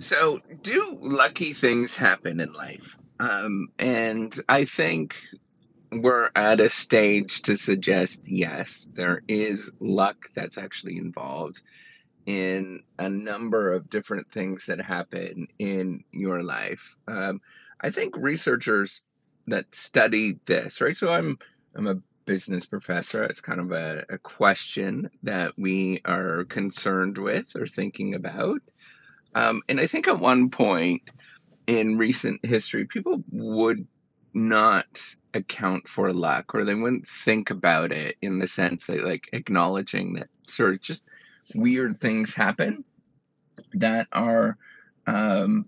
So, do lucky things happen in life? Um, and I think we're at a stage to suggest yes, there is luck that's actually involved in a number of different things that happen in your life. Um, I think researchers that study this, right? So I'm I'm a business professor. It's kind of a, a question that we are concerned with or thinking about. Um, and I think at one point in recent history, people would not account for luck or they wouldn't think about it in the sense that like acknowledging that sort of just weird things happen that are um,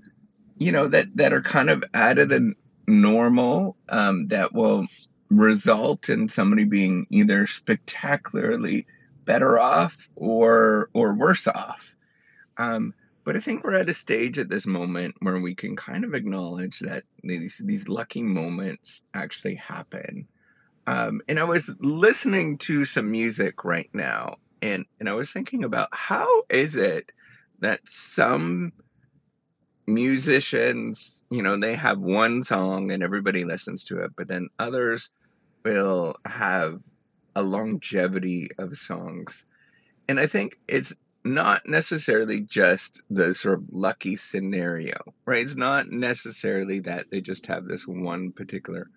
you know that that are kind of out of the normal um, that will result in somebody being either spectacularly better off or or worse off. Um, but I think we're at a stage at this moment where we can kind of acknowledge that these these lucky moments actually happen. Um, and I was listening to some music right now, and and I was thinking about how is it that some musicians, you know, they have one song and everybody listens to it, but then others will have a longevity of songs. And I think it's not necessarily just the sort of lucky scenario, right? It's not necessarily that they just have this one particular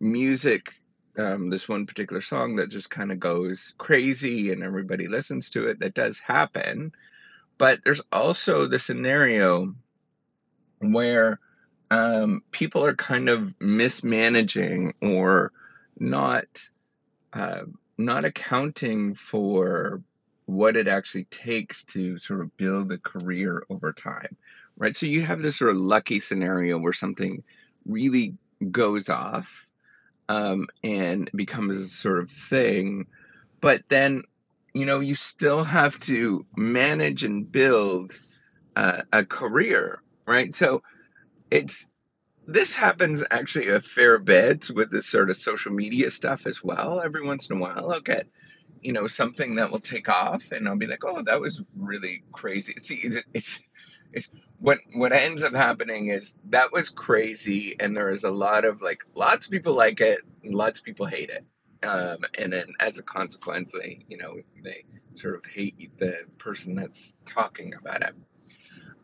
music, um, this one particular song that just kind of goes crazy and everybody listens to it. That does happen. But there's also the scenario where um, people are kind of mismanaging or not uh, not accounting for what it actually takes to sort of build a career over time, right? So you have this sort of lucky scenario where something really goes off um, and becomes a sort of thing, but then you know you still have to manage and build uh, a career, right? So it's this happens actually a fair bit with this sort of social media stuff as well. Every once in a while, I'll get you know something that will take off and i'll be like oh that was really crazy. See it, it's it's what what ends up happening is that was crazy and there is a lot of like lots of people like it lots of people hate it. Um, and then as a consequence they you know they sort of hate the person that's talking about it.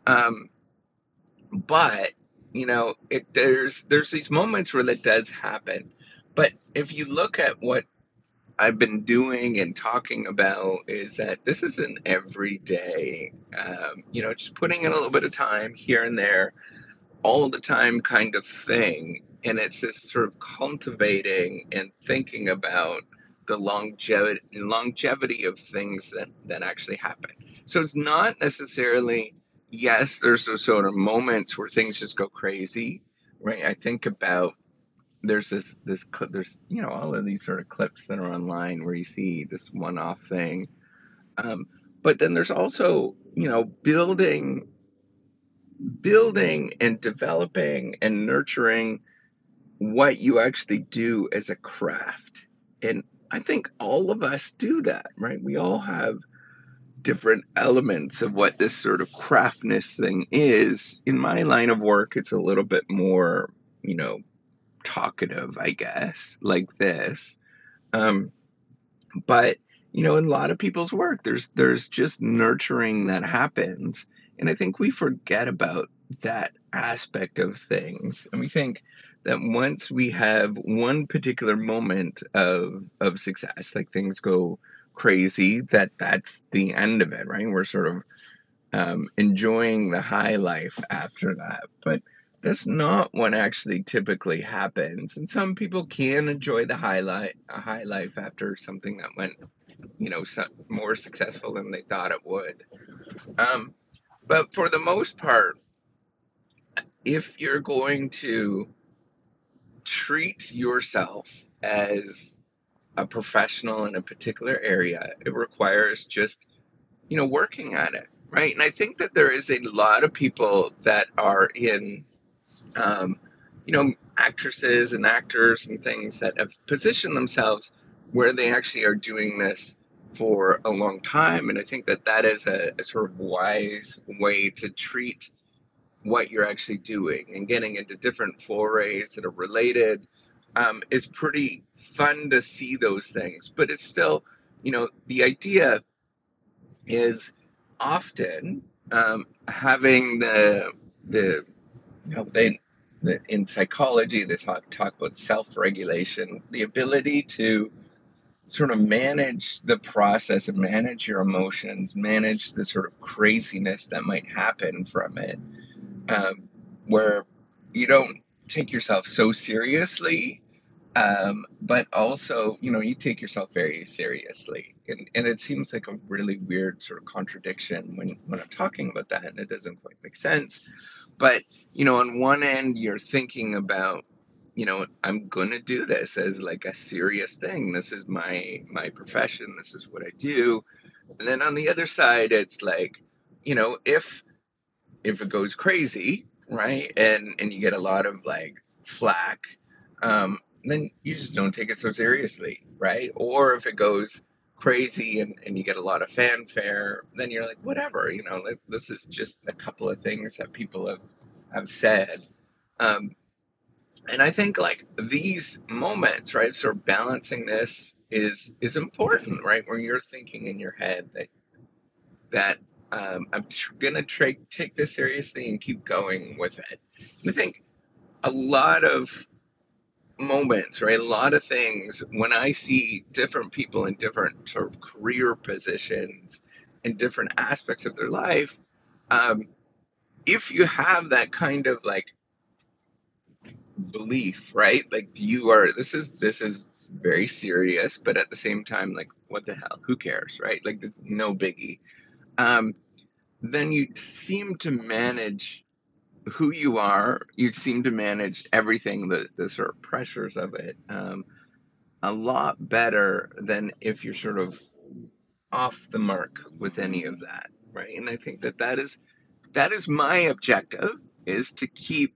Um, but you know it there's there's these moments where that does happen. But if you look at what I've been doing and talking about is that this is an everyday, um, you know, just putting in a little bit of time here and there, all the time kind of thing. And it's this sort of cultivating and thinking about the longevity, longevity of things that, that actually happen. So it's not necessarily, yes, there's those sort of moments where things just go crazy, right? I think about there's this this there's you know all of these sort of clips that are online where you see this one-off thing. Um, but then there's also you know building building and developing and nurturing what you actually do as a craft. And i think all of us do that right? We all have different elements of what this sort of craftness thing is. In my line of work it's a little bit more you know talkative, I guess, like this. Um, but you know, in a lot of people's work, there's there's just nurturing that happens, and I think we forget about that aspect of things, and we think that once we have one particular moment of of success, like things go crazy, that that's the end of it, right? We're sort of um, enjoying the high life after that, but that's not what actually typically happens. And some people can enjoy the highlight a high life after something that went, you know, more successful than they thought it would. Um, but for the most part, if you're going to treat yourself as a professional in a particular area, it requires just, you know, working at it, right? And I think that there is a lot of people that are in um, you know, actresses and actors and things that have positioned themselves where they actually are doing this for a long time. And I think that that is a, a sort of wise way to treat what you're actually doing and getting into different forays that are related. Um, it's pretty fun to see those things, but it's still, you know, the idea is often um, having the the you know they in psychology they talk talk about self regulation, the ability to sort of manage the process and manage your emotions, manage the sort of craziness that might happen from it, um, where you don't take yourself so seriously, um, but also, you know, you take yourself very seriously. And, and it seems like a really weird sort of contradiction when, when I'm talking about that, and it doesn't quite make sense. But, you know, on one end, you're thinking about you know i'm going to do this as like a serious thing. This is my my profession. This is what i do. And then on the other side it's like you know if if it goes crazy right and and you get a lot of like flack um then you just don't take it so seriously right? Or if it goes crazy and, and you get a lot of fanfare then you're like whatever you know like, this is just a couple of things that people have have said um, and I think like these moments, right, sort of balancing this is is important, right? Where you're thinking in your head that that um, I'm tr- gonna tra- take this seriously and keep going with it. And I think a lot of moments, right, a lot of things when I see different people in different sort of career positions in different aspects of their life, um, if you have that kind of like belief, right? Like you are this is this is very serious, but at the same time, like what the hell? Who cares, right? Like there's no biggie. Um, then you seem to manage who you are. You seem to manage everything, the the sort of pressures of it, um, a lot better than if you're sort of off the mark with any of that, right? And I think that that is that is my objective is to keep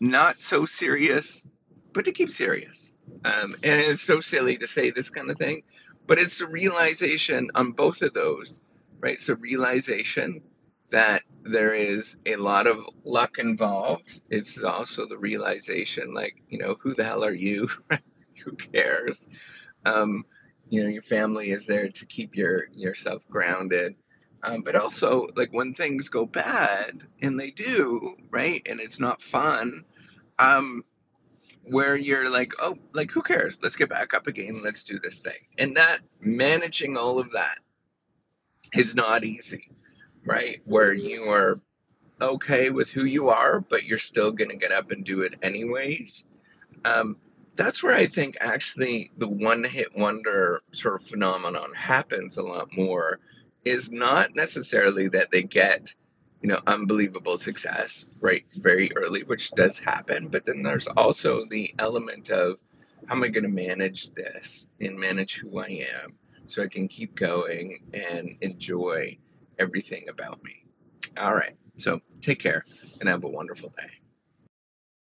not so serious, but to keep serious. Um, and it's so silly to say this kind of thing, but it's a realization on both of those, right? So realization that there is a lot of luck involved. It's also the realization, like, you know, who the hell are you? who cares? Um, you know, your family is there to keep your yourself grounded. Um, but also, like when things go bad, and they do, right? And it's not fun. Um, where you're like, oh, like who cares? Let's get back up again. Let's do this thing. And that managing all of that is not easy, right? Where you are okay with who you are, but you're still going to get up and do it anyways. Um, that's where I think actually the one hit wonder sort of phenomenon happens a lot more is not necessarily that they get you know unbelievable success right very early which does happen but then there's also the element of how am i going to manage this and manage who i am so i can keep going and enjoy everything about me. All right. So take care and have a wonderful day